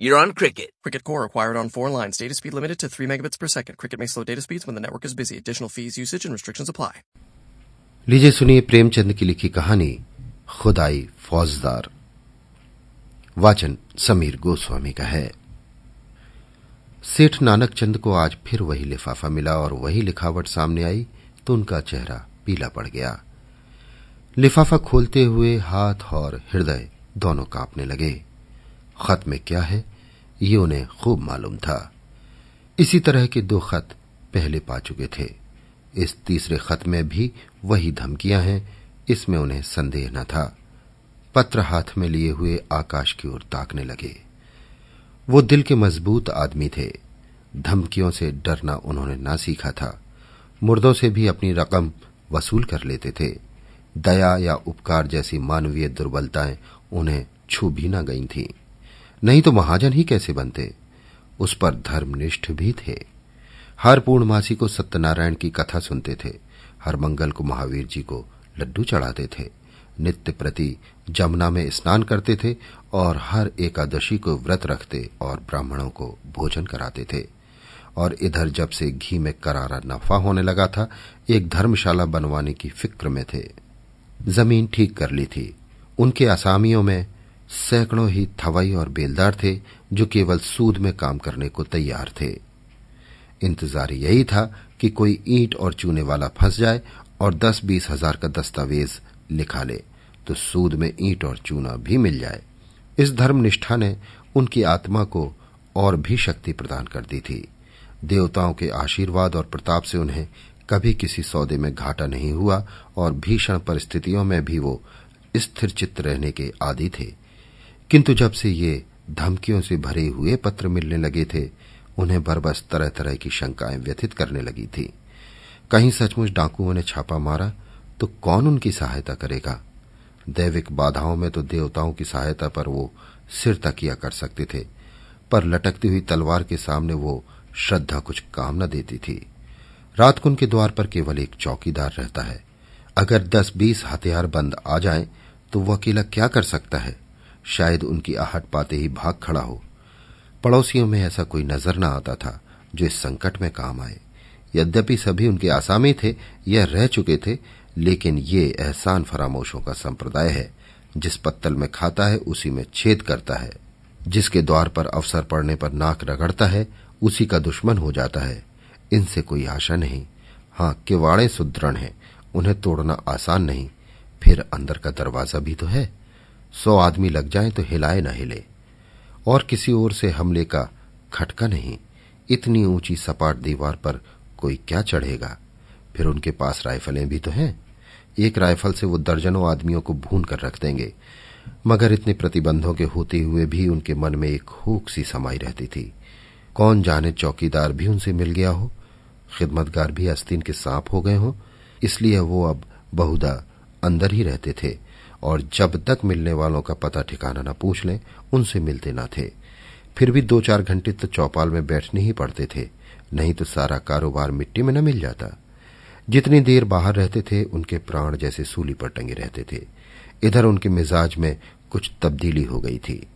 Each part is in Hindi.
You're on Cricket. Cricket Core acquired on four lines. Data speed limited to 3 megabits per second. Cricket may slow data speeds when the network is busy. Additional fees, usage, and restrictions apply. लीजिए सुनिए प्रेमचंद की लिखी कहानी खुदाई फौजदार वाचन समीर गोस्वामी का है सेठ नानक चंद को आज फिर वही लिफाफा मिला और वही लिखावट सामने आई तो उनका चेहरा पीला पड़ गया लिफाफा खोलते हुए हाथ और हृदय दोनों कांपने लगे खत में क्या है, ये उन्हें खूब मालूम था। इसी तरह के दो खत पहले पा चुके थे। इस तीसरे खत में भी वही धमकियाँ हैं, इसमें उन्हें संदेह न था। पत्र हाथ में लिए हुए आकाश की ओर ताकने लगे। वो दिल के मज़बूत आदमी थे। धमकियों से डरना उन्होंने ना सीखा था। मुर्दों से भी अपनी रकम वसूल कर लेते थे। दया या उपकार जैसी मानवीय दुर्बलताएँ उन्हें छू भी न गई थीं। नहीं तो महाजन ही कैसे बनते? उस पर धर्मनिष्ठ भी थे। हर पूर्णमासी को सत्यनारायण की कथा सुनते थे। हर मंगल को महावीर जी को लड्डू चढ़ाते थे। नित्य प्रति जमुना में स्नान करते थे और हर एकादशी को व्रत रखते और ब्राह्मणों को भोजन कराते थे। और इधर जब से घी में करारा नफा होने लगा था, एक धर्मशाला बनवाने की फ़िक्र में थे। ज़मीन ठीक कर ली थी। उनके असामियों में सैकड़ों ही थवई और बेलदार थे, जो केवल सूद में काम करने को तैयार थे। इंतज़ार यही था कि कोई ईंट और चूने वाला फंस जाए और दस बीस हज़ार का दस्तावेज़ लिखा ले तो सूद में ईंट और चूना भी मिल जाए। इस धर्मनिष्ठा ने उनकी आत्मा को और भी शक्ति प्रदान कर दी थी। देवताओं के आशीर्वाद और प्रताप से उन्हें कभी किसी सौदे में घाटा नहीं हुआ और भीषण परिस्थितियों में भी वो स्थिर चित्त रहने के आदि थे। किंतु जब से ये धमकियों से भरे हुए पत्र मिलने लगे थे, उन्हें बरबस तरह तरह की शंकाएँ व्यथित करने लगी थी। कहीं सचमुच डाकुओं ने छापा मारा तो कौन उनकी सहायता करेगा? दैविक बाधाओं में तो देवताओं की सहायता पर वो सिर तकिया कर सकते थे, पर लटकती हुई तलवार के सामने वो श्रद्धा कुछ काम न देती थी। रात को उनके द्वार पर केवल एक चौकीदार रहता है। अगर दस बीस हथियार बंद आ जाएँ तो वो अकेला क्या कर सकता है? शायद उनकी आहट पाते ही भाग खड़ा हो। पड़ोसियों में ऐसा कोई नज़र न आता था जो इस संकट में काम आए। यद्यपि सभी उनके आसामी थे, यह रह चुके थे, लेकिन ये एहसान फरामोशों का संप्रदाय है। जिस पत्तल में खाता है, उसी में छेद करता है। जिसके द्वार पर अवसर पड़ने पर नाक रगड़ता है, उसी का दुश्मन हो जाता है। इनसे कोई आशा नहीं। हाँ किवाड़े सुदृढ़ हैं, उन्हें तोड़ना आसान नहीं। फिर अंदर का दरवाज़ा भी तो है। सौ आदमी लग जाए तो हिलाए न हिले। और किसी ओर से हमले का खटका नहीं, इतनी ऊँची सपाट दीवार पर कोई क्या चढ़ेगा? फिर उनके पास राइफलें भी तो हैं। एक राइफल से वो दर्जनों आदमियों को भून कर रख देंगे। मगर इतने प्रतिबंधों के होते हुए भी उनके मन में एक हूक सी समाई रहती थी। कौन जाने चौकीदार भी उनसे मिल गया हो? खिदमतगार भी अस्तीन के सांप हो गए हो। इसलिए वो अब बहुधा अंदर ही रहते थे और जब तक मिलने वालों का पता ठिकाना न पूछ लें, उनसे मिलते न थे। फिर भी दो चार घंटे तो चौपाल में बैठने ही पड़ते थे, नहीं तो सारा कारोबार मिट्टी में न मिल जाता। जितनी देर बाहर रहते थे, उनके प्राण जैसे सूली पर टंगे रहते थे। इधर उनके मिजाज में कुछ तब्दीली हो गई थी।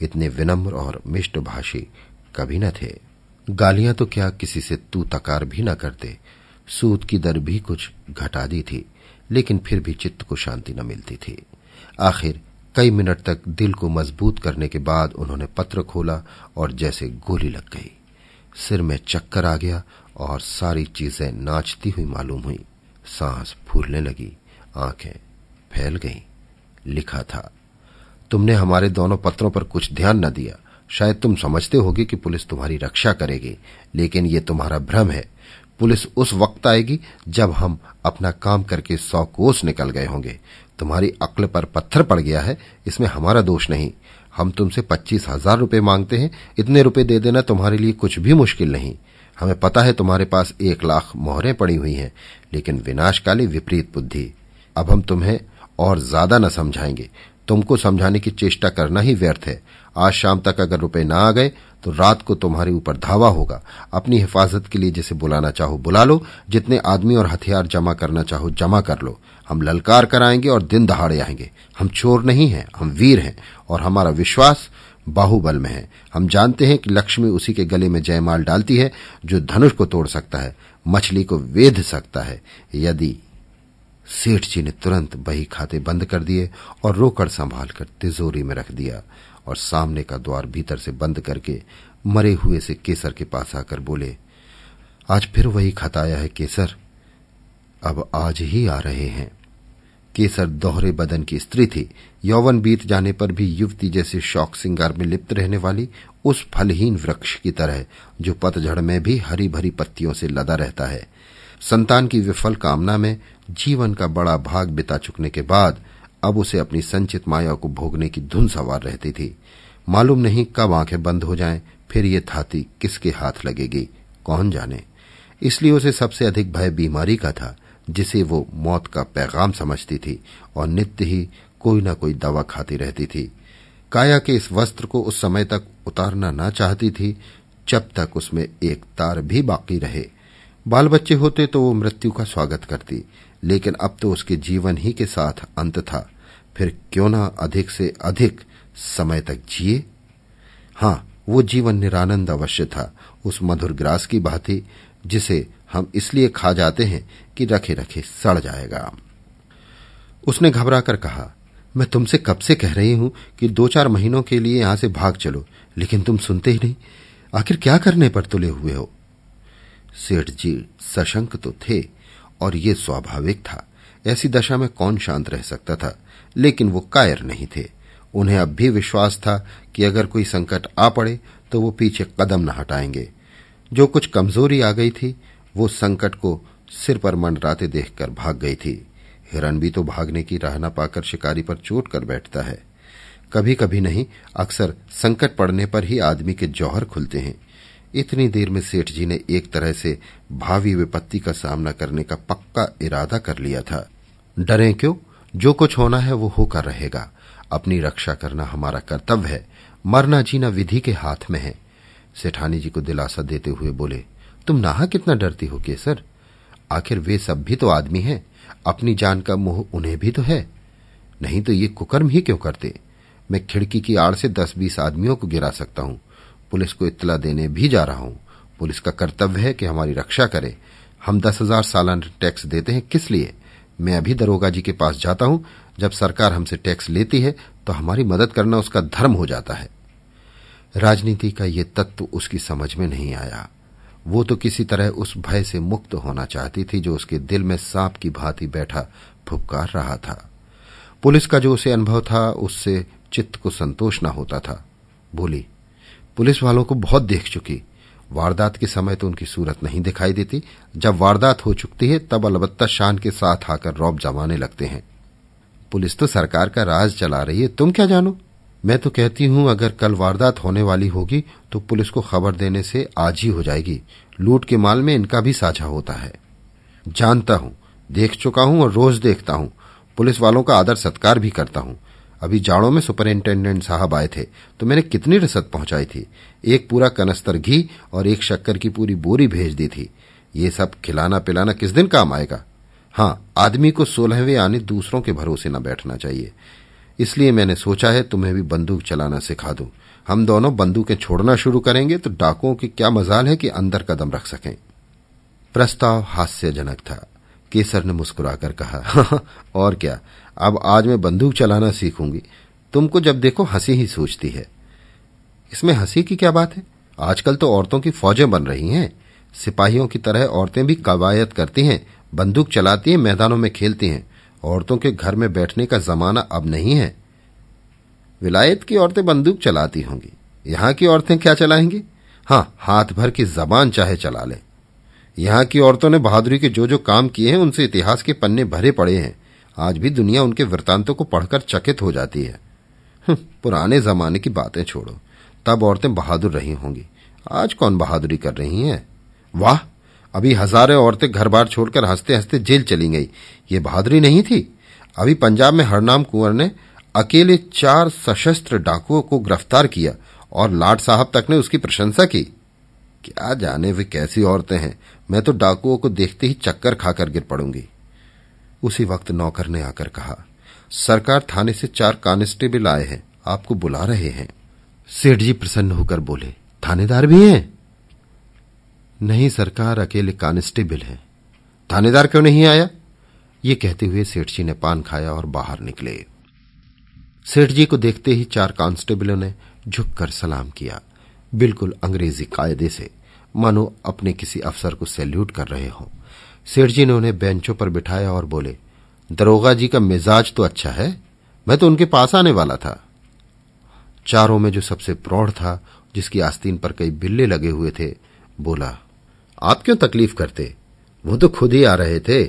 इतने विनम्र और मिष्ट भाषी कभी न थे। गालियाँ तो क्या किसी से तू तकार भी न करते सूद की दर भी कुछ घटा दी थी। लेकिन फिर भी चित्त को शांति न मिलती थी। आखिर कई मिनट तक दिल को मज़बूत करने के बाद उन्होंने पत्र खोला और जैसे गोली लग गई। सिर में चक्कर आ गया और सारी चीज़ें नाचती हुई मालूम हुई। सांस फूलने लगी, आँखें फैल गईं, लिखा था, तुमने हमारे दोनों पत्रों पर कुछ ध्यान न दिया। शायद तुम समझते होगे कि पुलिस तुम्हारी रक्षा करेगी, लेकिन ये तुम्हारा भ्रम है। पुलिस उस वक्त आएगी जब हम अपना काम करके सौ कोस निकल गए होंगे। तुम्हारी अक्ल पर पत्थर पड़ गया है, इसमें हमारा दोष नहीं। हम तुमसे पच्चीस हज़ार रुपये मांगते हैं, इतने रुपए दे देना तुम्हारे लिए कुछ भी मुश्किल नहीं। हमें पता है तुम्हारे पास एक लाख मोहरें पड़ी हुई हैं, लेकिन विनाशकाली विपरीत बुद्धि। अब हम तुम्हें और ज़्यादा न समझाएँगे। तुमको समझाने की चेष्टा करना ही व्यर्थ है। आज शाम तक अगर रुपए ना आ गए तो रात को तुम्हारे ऊपर धावा होगा। अपनी हिफाजत के लिए जिसे बुलाना चाहो बुला लो। जितने आदमी और हथियार जमा करना चाहो जमा कर लो। हम ललकार कराएँगे और दिन दहाड़े आएँगे। हम चोर नहीं हैं, हम वीर हैं और हमारा विश्वास बाहुबल में है। हम जानते हैं कि लक्ष्मी उसी के गले में जयमाल डालती है, जो धनुष को तोड़ सकता है, मछली को वेध सकता है। यदि सेठ जी ने तुरंत बही खाते बंद कर दिए और रोकड़ संभाल कर तिजोरी में रख दिया और सामने का द्वार भीतर से बंद करके मरे हुए से केसर के पास आकर बोले, आज फिर वही खत आया है, केसर। अब आज ही आ रहे हैं। केसर दोहरे बदन की स्त्री थी। यौवन बीत जाने पर भी युवती जैसे शौक सिंगार में लिप्त रहने वाली उस फलहीन वृक्ष की तरह, जो पतझड़ में भी हरी भरी पत्तियों से लदा रहता है। संतान की विफल कामना में जीवन का बड़ा भाग बिता चुकने के बाद अब उसे अपनी संचित माया को भोगने की धुन सवार रहती थी। मालूम नहीं कब आँखें बंद हो जाएँ, फिर ये थाती किसके हाथ लगेगी, कौन जाने। इसलिए उसे सबसे अधिक भय बीमारी का था, जिसे वो मौत का पैगाम समझती थी और नित्य ही कोई न कोई दवा खाती रहती थी। काया के इस वस्त्र को उस समय तक उतारना न चाहती थी, जब तक उसमें एक तार भी बाकी रहे। बाल बच्चे होते तो वो मृत्यु का स्वागत करती लेकिन अब तो उसके जीवन ही के साथ अंत था। फिर क्यों ना अधिक से अधिक समय तक जिए? हाँ, वो जीवन निरानंद अवश्य था। उस मधुर ग्रास की भांति, जिसे हम इसलिए खा जाते हैं कि रखे रखे सड़ जाएगा। उसने घबराकर कहा, मैं तुमसे कब से कह रही हूँ कि दो चार महीनों के लिए यहाँ से भाग चलो, लेकिन तुम सुनते ही नहीं। आखिर क्या करने पर तुले हुए हो? सेठ जी सशंक तो थे। और ये स्वाभाविक था। ऐसी दशा में कौन शांत रह सकता था? लेकिन वो कायर नहीं थे। उन्हें अब भी विश्वास था कि अगर कोई संकट आ पड़े तो वो पीछे कदम न हटाएँगे। जो कुछ कमज़ोरी आ गई थी, वो संकट को सिर पर मंडराते देखकर भाग गई थी। हिरण भी तो भागने की राह न पाकर शिकारी पर चोट कर बैठता है। कभी कभी नहीं, अक्सर संकट पड़ने पर ही आदमी के जौहर खुलते हैं। इतनी देर में सेठ जी ने एक तरह से भावी विपत्ति का सामना करने का पक्का इरादा कर लिया था। डरे क्यों? जो कुछ होना है वो होकर रहेगा। अपनी रक्षा करना हमारा कर्तव्य है। मरना जीना विधि के हाथ में है। सेठानी जी को दिलासा देते हुए बोले, तुम नाहा कितना डरती हो केसर? आखिर वे सब भी तो आदमी हैं। अपनी जान का मोह उन्हें भी तो है। नहीं तो ये कुकर्म ही क्यों करते? मैं खिड़की की आड़ से दस बीस आदमियों को गिरा सकता हूँ। पुलिस को इतला देने भी जा रहा हूँ। पुलिस का कर्तव्य है कि हमारी रक्षा करे। हम दस हज़ार सालाना टैक्स देते हैं। किस लिए? मैं अभी दरोगा जी के पास जाता हूँ। जब सरकार हमसे टैक्स लेती है तो हमारी मदद करना उसका धर्म हो जाता है। राजनीति का ये तत्व उसकी समझ में नहीं आया। वो तो किसी तरह उस भय से मुक्त होना चाहती थी जो उसके दिल में सांप की भांति बैठा फुपकार रहा था। पुलिस का जो उसे अनुभव था, उससे चित्त को संतोष न होता था। बोली पुलिस वालों को बहुत देख चुकी। वारदात के समय तो उनकी सूरत नहीं दिखाई देती। जब वारदात हो चुकती है, तब अलबत्ता शान के साथ आकर रौब जमाने लगते हैं। पुलिस तो सरकार का राज चला रही है। तुम क्या जानो? मैं तो कहती हूँ, अगर कल वारदात होने वाली होगी तो पुलिस को खबर देने से आज ही हो जाएगी। लूट के माल में इनका भी साझा होता है। जानता हूँ, देख चुका हूँ और रोज देखता हूँ। पुलिस वालों का आदर सत्कार भी करता हूँ। अभी जाड़ों में सुपरिंटेंडेंट साहब आए थे तो मैंने कितनी रसद पहुंचाई थी। एक पूरा कनस्तर घी और एक शक्कर की पूरी बोरी भेज दी थी। ये सब खिलाना पिलाना किस दिन काम आएगा? हाँ आदमी को सोलहवें आने दूसरों के भरोसे न बैठना चाहिए। इसलिए मैंने सोचा है, तुम्हें भी बंदूक चलाना सिखा दूँ। हम दोनों बंदूकें छोड़ना शुरू करेंगे तो डाकुओं की क्या मजाल है कि अंदर कदम रख सकें। प्रस्ताव हास्यजनक था। केसर ने मुस्कुराकर कहा, और क्या? अब आज मैं बंदूक चलाना सीखूँगी। तुमको जब देखो हँसी ही सोचती है। इसमें हँसी की क्या बात है? आजकल तो औरतों की फौजें बन रही हैं। सिपाहियों की तरह औरतें भी कवायद करती हैं, बंदूक चलाती हैं, मैदानों में खेलती हैं। औरतों के घर में बैठने का जमाना अब नहीं है। विलायत की औरतें बंदूक चलाती होंगी। यहाँ की औरतें क्या चलाएँगी? हाँ, हाथ भर की जबान चाहे चला ले। यहाँ की औरतों ने बहादुरी के जो जो काम किए हैं, उनसे इतिहास के पन्ने भरे पड़े हैं। आज भी दुनिया उनके वृतांतों को पढ़कर चकित हो जाती है। हम्म, पुराने जमाने की बातें छोड़ो। तब औरतें बहादुर रही होंगी। आज कौन बहादुरी कर रही हैं? वाह अभी हज़ारों औरतें घर बार छोड़कर हँसते हँसते जेल चली गई। ये बहादुरी नहीं थी? अभी पंजाब में हरनाम कुंवर ने अकेले चार सशस्त्र डाकुओं को गिरफ़्तार किया और लाट साहब तक ने उसकी प्रशंसा की। क्या जाने वे कैसी औरतें हैं? मैं तो डाकुओं को देखते ही चक्कर खाकर गिर पड़ूँगी। उसी वक्त नौकर ने आकर कहा, सरकार थाने से चार कांस्टेबल आए हैं, आपको बुला रहे हैं। सेठ जी प्रसन्न होकर बोले, थानेदार भी हैं? नहीं सरकार, अकेले कांस्टेबल हैं। थानेदार क्यों नहीं आया? ये कहते हुए सेठ जी ने पान खाया और बाहर निकले। सेठ जी को देखते ही चार कांस्टेबलों ने झुककर सलाम किया। बिल्कुल अंग्रेज़ी कायदे से, मानो अपने किसी अफसर को सैल्यूट कर रहे हों। सेठ जी ने उन्हें बेंचों पर बिठाया और बोले, दरोगा जी का मिजाज तो अच्छा है, मैं तो उनके पास आने वाला था। चारों में जो सबसे प्रौढ़ था, जिसकी आस्तीन पर कई बिल्ले लगे हुए थे, बोला, आप क्यों तकलीफ़ करते? वो तो खुद ही आ रहे थे,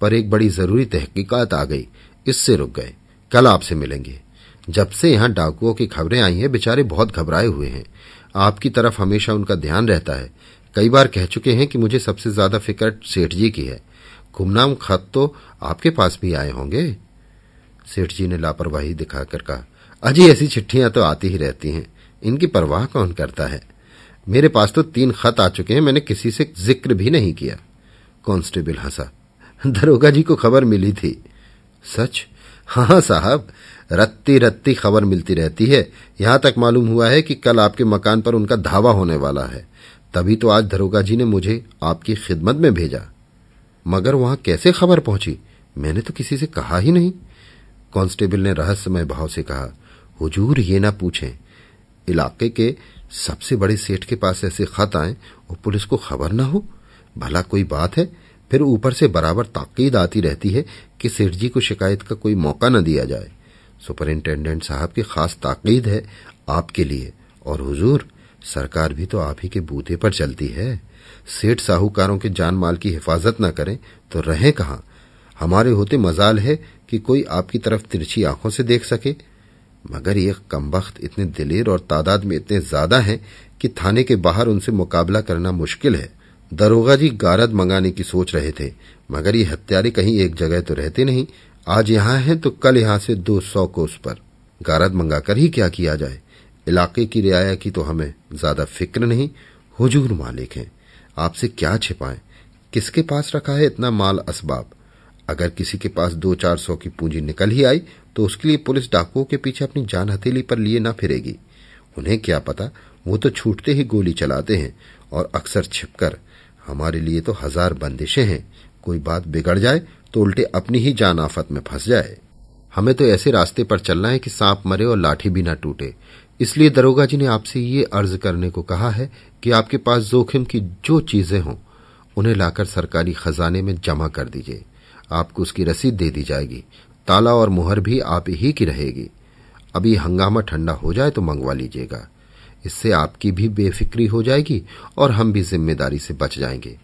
पर एक बड़ी ज़रूरी तहकीकात आ गई, इससे रुक गए। कल आपसे मिलेंगे। जब से यहाँ डाकुओं की खबरें आई हैं, बेचारे बहुत घबराए हुए हैं। आपकी तरफ़ हमेशा उनका ध्यान रहता है। कई बार कह चुके हैं कि मुझे सबसे ज़्यादा फ़िक्र सेठ जी की है। गुमनाम खत तो आपके पास भी आए होंगे? सेठ जी ने लापरवाही दिखाकर कहा, अजी ऐसी चिट्ठियाँ तो आती ही रहती हैं। इनकी परवाह कौन करता है? मेरे पास तो तीन खत आ चुके हैं, मैंने किसी से ज़िक्र भी नहीं किया। कांस्टेबल हंसा, दरोगा जी को खबर मिली थी। सच? हाँ साहब, रत्ती रत्ती खबर मिलती रहती है। यहाँ तक मालूम हुआ है कि कल आपके मकान पर उनका धावा होने वाला है। तभी तो आज दरोगा जी ने मुझे आपकी खिदमत में भेजा। मगर वहाँ कैसे खबर पहुँची? मैंने तो किसी से कहा ही नहीं। कांस्टेबल ने रहस्यमय भाव से कहा, हुजूर, ये ना पूछें। इलाके के सबसे बड़े सेठ के पास ऐसे खत आए और पुलिस को खबर ना हो। भला कोई बात है? फिर ऊपर से बराबर ताकीद आती रहती है कि सेठ जी को शिकायत का कोई मौका न दिया जाए। सुपरिंटेंडेंट साहब की खास ताकीद है आपके लिए। और हुजूर सरकार भी तो आप ही के बूते पर चलती है। सेठ साहूकारों के जान माल की हिफाजत न करें तो रहे कहाँ? हमारे होते मजाल है कि कोई आपकी तरफ़ तिरछी आँखों से देख सके। मगर ये कमबख्त इतने दिलेर और तादाद में इतने ज़्यादा हैं कि थाने के बाहर उनसे मुकाबला करना मुश्किल है। दरोगा जी गारद मंगाने की सोच रहे थे, मगर ये हत्यारे कहीं एक जगह तो रहते नहीं। आज यहाँ हैं तो कल यहाँ से दो सौ कोस पर। गारद मंगाकर ही क्या किया जाए? इलाके की रियाया की तो हमें ज़्यादा फ़िक्र नहीं, हुजूर मालिक हैं। आपसे क्या छिपाएँ? किसके पास रखा है इतना माल असबाब? अगर किसी के पास दो चार सौ की पूंजी निकल ही आई तो उसके लिए पुलिस डाकुओं के पीछे अपनी जान हथेली पर लिए न फिरेगी। उन्हें क्या पता? वो तो छूटते ही गोली चलाते हैं और अक्सर छिपकर। हमारे लिए तो हज़ार बंदिशें हैं। कोई बात बिगड़ जाए तो उल्टे अपनी ही जान आफत में फंस जाए। हमें तो ऐसे रास्ते पर चलना है कि सांप मरे और लाठी भी ना टूटे। इसलिए दरोगा जी ने आपसे ये अर्ज़ करने को कहा है कि आपके पास जोखिम की जो चीज़ें हों, उन्हें लाकर सरकारी खजाने में जमा कर दीजिए। आपको उसकी रसीद दे दी जाएगी। ताला और मुहर भी आप ही की रहेगी। अभी हंगामा ठंडा हो जाए तो मंगवा लीजिएगा। इससे आपकी भी बेफिक्री हो जाएगी और हम भी ज़िम्मेदारी से बच जाएँगे।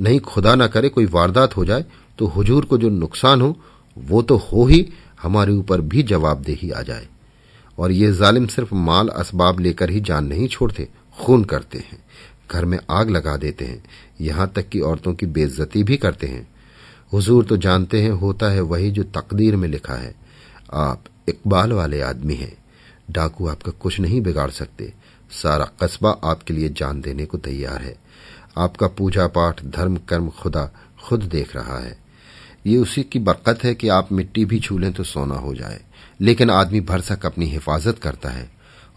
नहीं खुदा ना करे कोई वारदात हो जाए तो हुजूर को जो नुकसान हो, वो तो हो ही हमारे ऊपर भी जवाबदेही आ जाए। और ये जालिम सिर्फ़ माल असबाब लेकर ही जान नहीं छोड़ते, खून करते हैं। घर में आग लगा देते हैं। यहाँ तक कि औरतों की बेइज्जती भी करते हैं। हुजूर तो जानते हैं, होता है वही जो तकदीर में लिखा है। आप इकबाल वाले आदमी हैं। डाकू आपका कुछ नहीं बिगाड़ सकते। सारा कस्बा आपके लिए जान देने को तैयार है। आपका पूजा पाठ, धर्म, कर्म खुदा खुद देख रहा है। ये उसी की बरकत है कि आप मिट्टी भी छू लें तो सोना हो जाए। लेकिन आदमी भरसक अपनी हिफाजत करता है।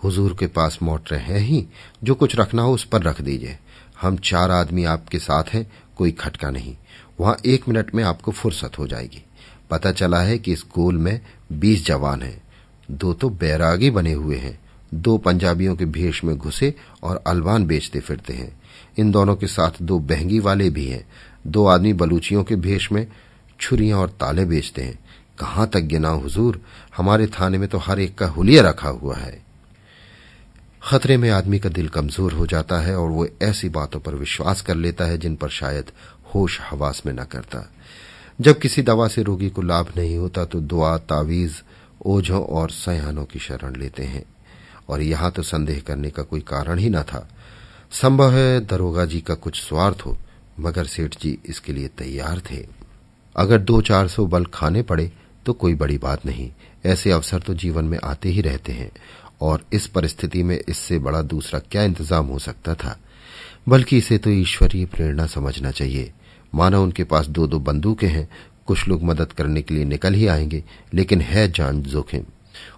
हुजूर के पास मोटरें हैं ही, जो कुछ रखना हो उस पर रख दीजिए। हम चार आदमी आपके साथ हैं, कोई खटका नहीं। वहाँ एक मिनट में आपको फुर्सत हो जाएगी। पता चला है कि इस गोल में बीस जवान हैं। दो तो बैरागी बने हुए हैं। दो पंजाबियों के भेष में घुसे और अलवान बेचते फिरते हैं। इन दोनों के साथ दो बहंगी वाले भी हैं। दो आदमी बलूचियों के भेष में छुरियाँ और ताले बेचते हैं। कहाँ तक गिना हुजूर? हमारे थाने में तो हर एक का हुलिया रखा हुआ है। खतरे में आदमी का दिल कमज़ोर हो जाता है और वो ऐसी बातों पर विश्वास कर लेता है जिन पर शायद होश हवास में न करता। जब किसी दवा से रोगी को लाभ नहीं होता तो दुआ, तावीज, ओझों और सयानों की शरण लेते हैं। और यहाँ तो संदेह करने का कोई कारण ही न था। संभव है दरोगा जी का कुछ स्वार्थ हो, मगर सेठ जी इसके लिए तैयार थे। अगर दो चार सौ बल खाने पड़े तो कोई बड़ी बात नहीं। ऐसे अवसर तो जीवन में आते ही रहते हैं, और इस परिस्थिति में इससे बड़ा दूसरा क्या इंतज़ाम हो सकता था? बल्कि इसे तो ईश्वरीय प्रेरणा समझना चाहिए। मानो उनके पास दो दो बंदूकें हैं, कुछ लोग मदद करने के लिए निकल ही आएँगे, लेकिन है जान जोखिम।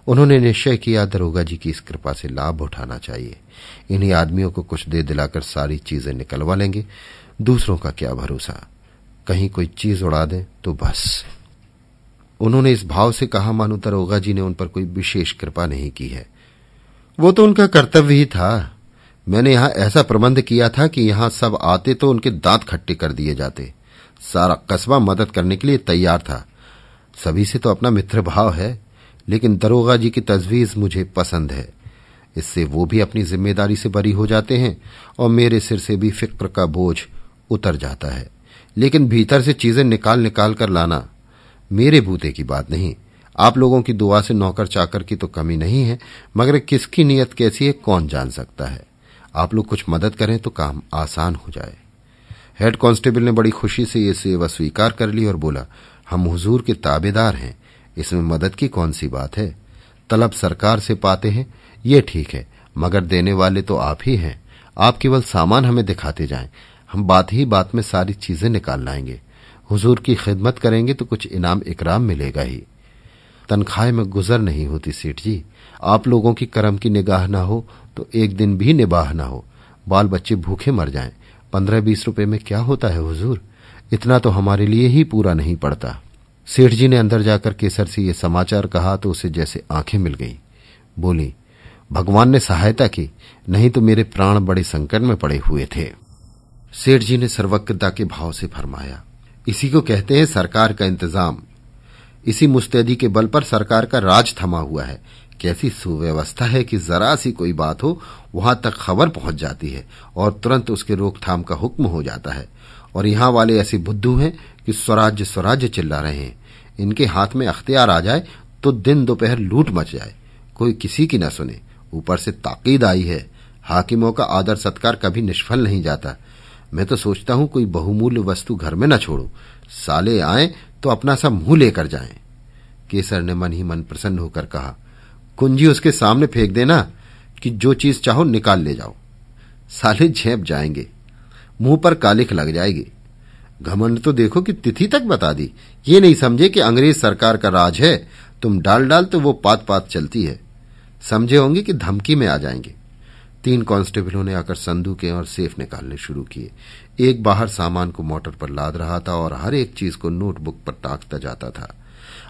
उन्होंने निश्चय किया, दरोगा जी की इस कृपा से लाभ उठाना चाहिए। इन्हीं आदमियों को कुछ दे दिलाकर सारी चीज़ें निकलवा लेंगे। दूसरों का क्या भरोसा? कहीं कोई चीज़ उड़ा दे तो बस। उन्होंने इस भाव से कहा, मानो दरोगा जी ने उन पर कोई विशेष कृपा नहीं की है। वो तो उनका कर्तव्य ही था। मैंने यहाँ ऐसा प्रबंध किया था कि यहाँ सब आते तो उनके दांत खट्टे कर दिए जाते। सारा कस्बा मदद करने के लिए तैयार था। सभी से तो अपना मित्र भाव है, लेकिन दरोगा जी की तजवीज मुझे पसंद है। इससे वो भी अपनी ज़िम्मेदारी से बरी हो जाते हैं और मेरे सिर से भी फ़िक्र का बोझ उतर जाता है। लेकिन भीतर से चीज़ें निकाल निकाल कर लाना मेरे बूते की बात नहीं। आप लोगों की दुआ से नौकर चाकर की तो कमी नहीं है, मगर किसकी नीयत कैसी है कौन जान सकता है। आप लोग कुछ मदद करें तो काम आसान हो जाए। हेड कांस्टेबल ने बड़ी खुशी से ये सेवा स्वीकार कर ली और बोला, हम हुजूर के ताबेदार हैं, इसमें मदद की कौन सी बात है? तलब सरकार से पाते हैं, ये ठीक है, मगर देने वाले तो आप ही हैं। आप केवल सामान हमें दिखाते जाएँ हम बात ही बात में सारी चीज़ें निकाल लाएँगे। हुजूर की खिदमत करेंगे तो कुछ इनाम इकराम मिलेगा ही। तनख्वाह में गुजर नहीं होती सेठ जी। आप लोगों की करम की निगाह ना हो तो एक दिन भी निबाह ना हो। बाल बच्चे भूखे मर जाएँ। पंद्रह बीस रुपए में क्या होता है हुजूर? इतना तो हमारे लिए ही पूरा नहीं पड़ता। सेठ जी ने अंदर जाकर केसर से ये समाचार कहा तो उसे जैसे आँखें मिल गई। बोली, भगवान ने सहायता की, नहीं तो मेरे प्राण बड़े संकट में पड़े हुए थे। सेठ जी ने सर्वज्ञता के भाव से फरमाया, इसी को कहते हैं सरकार का इंतज़ाम। इसी मुस्तैदी के बल पर सरकार का राज थमा हुआ है। कैसी सुव्यवस्था है कि जरा सी कोई बात हो, वहाँ तक खबर पहुँच जाती है और तुरंत उसके रोकथाम का हुक्म हो जाता है। और यहाँ वाले ऐसे बुद्धू हैं कि स्वराज्य स्वराज्य चिल्ला रहे हैं। इनके हाथ में अख्तियार आ जाए तो दिन दोपहर लूट मच जाए। कोई किसी की न सुने। ऊपर से ताकीद आई है। हाकिमों का आदर सत्कार कभी निष्फल नहीं जाता। मैं तो सोचता हूँ कोई बहुमूल्य वस्तु घर में न छोड़ो। साले आए तो अपना सा मुँह लेकर जाएँ। केसर ने मन ही मन प्रसन्न होकर कहा, कुंजी उसके सामने फेंक देना कि जो चीज़ चाहो निकाल ले जाओ। साले झेप जाएँगे। मुँह पर कालिख लग जाएगी। घमंड तो देखो कि तिथि तक बता दी। ये नहीं समझे कि अंग्रेज़ सरकार का राज है, तुम डाल डाल तो वो पात पात चलती है। समझे होंगे कि धमकी में आ जाएँगे। तीन कांस्टेबलों ने आकर संदूकें और सेफ़ निकालने शुरू किए। एक बाहर सामान को मोटर पर लाद रहा था और हर एक चीज़ को नोटबुक पर टाकता जाता था।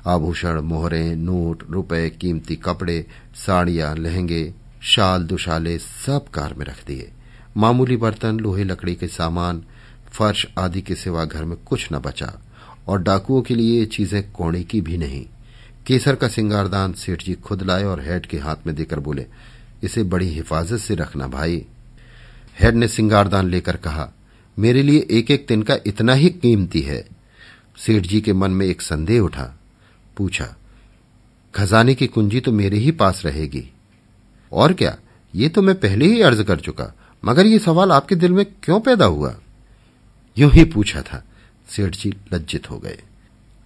आभूषण, मोहरे, नोट, रुपए, कीमती कपड़े, साड़ियाँ, लहंगे, शाल, दुशाले सब कार में रख दिए। मामूली बर्तन, लोहे लकड़ी के सामान, फर्श आदि के सिवा घर में कुछ न बचा और डाकुओं के लिए ये चीज़ें कोणे की भी नहीं। केसर का सिंगारदान सेठ जी खुद लाए और हेड के हाथ में देकर बोले इसे बड़ी हिफाजत से रखना भाई। हेड ने सिंगारदान लेकर कहा, मेरे लिए एक एक दिन का इतना ही कीमती है। सेठ जी के मन में एक संदेह उठा, पूछा, खजाने की कुंजी तो मेरे ही पास रहेगी। और क्या, ये तो मैं पहले ही अर्ज़ कर चुका, मगर ये सवाल आपके दिल में क्यों पैदा हुआ? यूँ ही पूछा था, सेठ जी लज्जित हो गए।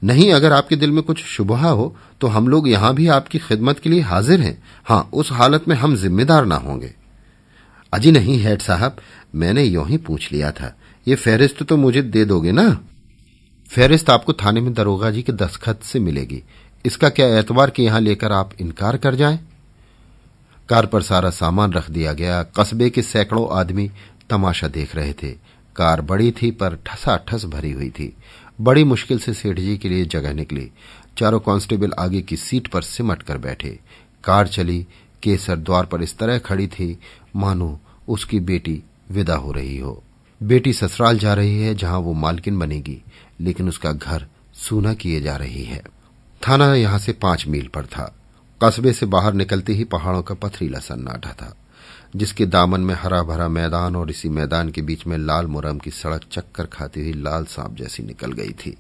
नहीं, अगर आपके दिल में कुछ शुभहा हो तो हम लोग यहाँ भी आपकी खिदमत के लिए हाजिर हैं। हाँ, उस हालत में हम जिम्मेदार ना होंगे। अजी नहीं हेड साहब, मैंने यूँ ही पूछ लिया था। ये फेरिस्त तो मुझे दे दोगे ना? फेरिस्त आपको थाने में दरोगा जी के दस्खत से मिलेगी। इसका क्या एतवार के यहाँ लेकर आप इनकार कर जाएँ? कार पर सारा सामान रख दिया गया। कस्बे के सैकड़ों आदमी तमाशा देख रहे थे। कार बड़ी थी, पर ठसा ठस भरी हुई थी। बड़ी मुश्किल से सेठ जी के लिए जगह निकली। चारों कांस्टेबल आगे की सीट पर सिमट कर बैठे। कार चली, केसर द्वार पर इस तरह खड़ी थी, मानो उसकी बेटी विदा हो रही हो। बेटी ससुराल जा रही है, जहाँ वो मालकिन बनेगी, लेकिन उसका घर सूना किए जा रही है। थाना यहाँ से पाँच मील पर था। कस्बे से बाहर निकलते ही पहाड़ों का पथरीला सन्नाटा था। जिसके दामन में हरा भरा मैदान और इसी मैदान के बीच में लाल मुरम की सड़क चक्कर खाती हुई लाल सांप जैसी निकल गई थी।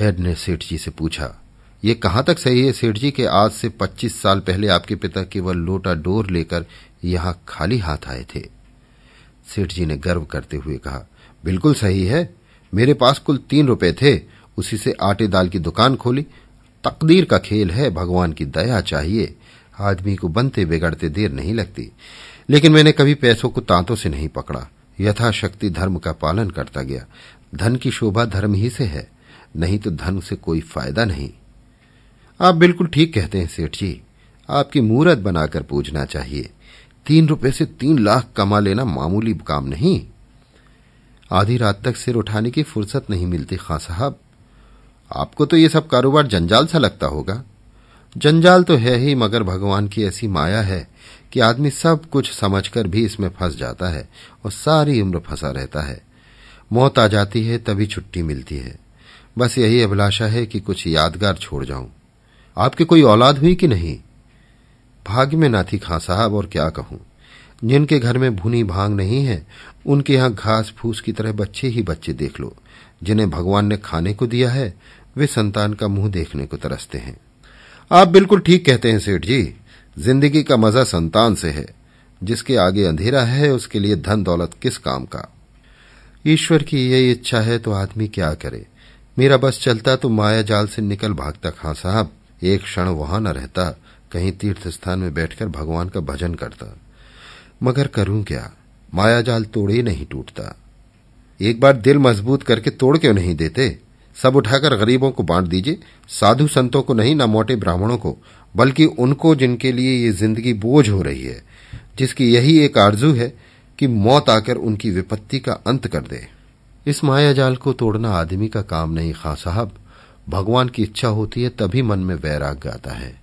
हेड ने सेठ जी से पूछा, ये कहाँ तक सही है सेठ जी के आज से पच्चीस साल पहले आपके पिता केवल लोटा डोर लेकर यहाँ खाली हाथ आए थे? सेठ जी ने गर्व करते हुए कहा, बिल्कुल सही है। मेरे पास कुल तीन रुपए थे। उसी से आटे दाल की दुकान खोली। तकदीर का खेल है, भगवान की दया चाहिए। आदमी को बनते बिगड़ते देर नहीं लगती। लेकिन मैंने कभी पैसों को तांतों से नहीं पकड़ा। यथाशक्ति धर्म का पालन करता गया। धन की शोभा धर्म ही से है, नहीं तो धन से कोई फ़ायदा नहीं। आप बिल्कुल ठीक कहते हैं, सेठ जी। आपकी मूर्त बनाकर पूजना चाहिए। तीन रुपए से तीन लाख कमा लेना मामूली काम नहीं। आधी रात तक सिर उठाने की फुर्सत नहीं मिलती, खां साहब। आपको तो ये सब कारोबार जंजाल सा लगता होगा। जंजाल तो है ही, मगर भगवान की ऐसी माया है कि आदमी सब कुछ समझकर भी इसमें फंस जाता है और सारी उम्र फंसा रहता है। मौत आ जाती है, तभी छुट्टी मिलती है। बस यही अभिलाषा है कि कुछ यादगार छोड़ जाऊँ। आपकी कोई औलाद हुई कि नहीं? भाग्य में ना थी खां साहब, और क्या कहूँ? जिनके घर में भुनी भाँग नहीं है, उनके यहाँ घास फूस की तरह बच्चे ही बच्चे देख लो। जिन्हें भगवान ने खाने को दिया है, वे संतान का मुँह देखने को तरसते हैं। आप बिल्कुल ठीक कहते हैं, सेठ जी। ज़िंदगी का मज़ा संतान से है। जिसके आगे अंधेरा है, उसके लिए धन दौलत किस काम का? ईश्वर की यही इच्छा है तो आदमी क्या करे? मेरा बस चलता तो माया जाल से निकल भागता। खां साहब, एक क्षण वहाँ न रहता। कहीं तीर्थ स्थान में बैठकर भगवान का भजन करता। मगर करूँ क्या? माया जाल तोड़े नहीं टूटता। एक बार दिल मज़बूत करके तोड़ क्यों नहीं देते? सब उठाकर गरीबों को बांट दीजिए। साधु संतों को नहीं, न मोटे ब्राह्मणों को। बल्कि उनको जिनके लिए ये ज़िंदगी बोझ हो रही है, जिसकी यही एक आरज़ू है कि मौत आकर उनकी विपत्ति का अंत कर दे। इस माया जाल को तोड़ना आदमी का काम नहीं, खां साहब। भगवान की इच्छा होती है, तभी मन में वैराग्य आता है।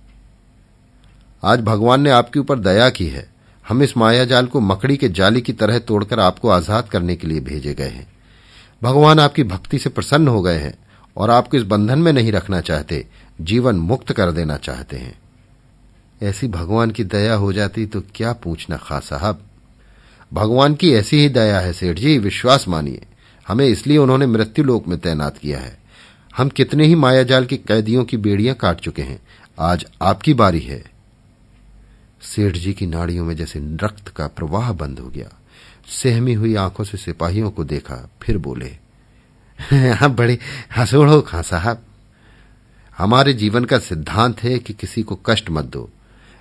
आज भगवान ने आपके ऊपर दया की है। हम इस माया जाल को मकड़ी के जाली की तरह तोड़कर आपको आज़ाद करने के लिए भेजे गए हैं। भगवान आपकी भक्ति से प्रसन्न हो गए हैं और आपको इस बंधन में नहीं रखना चाहते, जीवन मुक्त कर देना चाहते हैं। ऐसी भगवान की दया हो जाती तो क्या पूछना खास साहब? भगवान की ऐसी ही दया है, सेठ जी, विश्वास मानिए। हमें इसलिए उन्होंने मृत्यु लोक में तैनात किया है। हम कितने ही मायाजाल की कैदियों की बेड़ियाँ काट चुके हैं। आज आपकी बारी है। सेठ जी की नाड़ियों में जैसे रक्त का प्रवाह बंद हो गया। सहमी हुई आँखों से सिपाहियों को देखा, फिर बोले, आप बड़े हंसोड़ खां साहब। हमारे जीवन का सिद्धांत है कि किसी को कष्ट मत दो।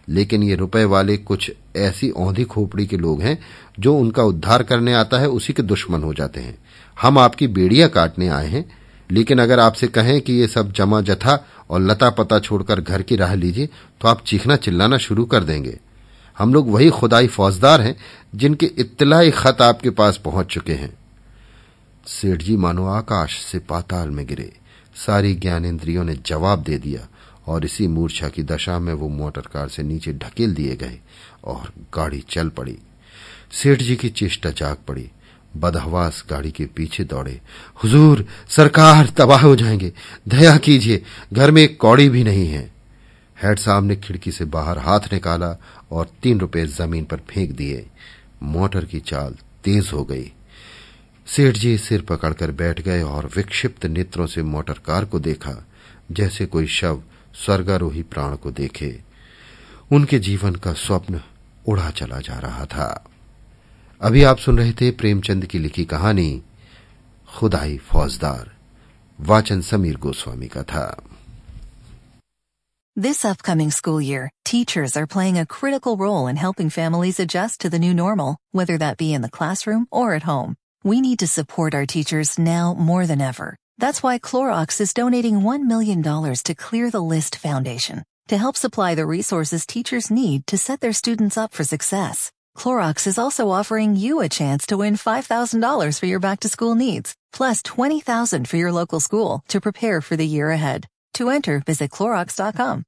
लेकिन ये रुपए वाले कुछ ऐसी औंधी खोपड़ी के लोग हैं, जो उनका उद्धार करने आता है, उसी के दुश्मन हो जाते हैं। हम आपकी बेड़ियाँ काटने आए हैं, लेकिन अगर आपसे कहें कि ये सब जमा जथा और लता पता छोड़कर घर की राह लीजिए तो आप चीखना चिल्लाना शुरू कर देंगे। हम लोग वही खुदाई फौजदार हैं, जिनके इत्तलाई खत आपके पास पहुँच चुके हैं। सेठ जी मानो आकाश से पाताल में गिरे। सारी ज्ञानेन्द्रियों ने जवाब दे दिया। और इसी मूर्छा की दशा में वो मोटर कार से नीचे ढकेल दिए गए और गाड़ी चल पड़ी। सेठ जी की चेष्टा जाग पड़ी। बदहवास गाड़ी के पीछे दौड़े। हुजूर, सरकार, तबाह हो जाएँगे। दया कीजिए, घर में एक कौड़ी भी नहीं है। हेड साहब ने खिड़की से बाहर हाथ निकाला और तीन रुपए ज़मीन पर फेंक दिए। मोटर की चाल तेज हो गई। सेठ जी सिर पकड़कर बैठ गए और विक्षिप्त नेत्रों से मोटर कार को देखा। जैसे कोई शव स्वर्गारोही प्राण को देखे, उनके जीवन का स्वप्न उड़ा चला जा रहा था। अभी आप सुन रहे थे प्रेमचंद की लिखी कहानी, खुदाई फौजदार, वाचन समीर गोस्वामी का था। This upcoming school year teachers are playing a critical role in helping families adjust to the new normal whether that be in the classroom or at home we need to support our teachers now more than ever That's why Clorox is donating $1 million to Clear the List Foundation to help supply the resources teachers need to set their students up for success. Clorox is also offering you a chance to win $5,000 for your back to school needs, plus $20,000 for your local school to prepare for the year ahead. To enter, visit Clorox.com.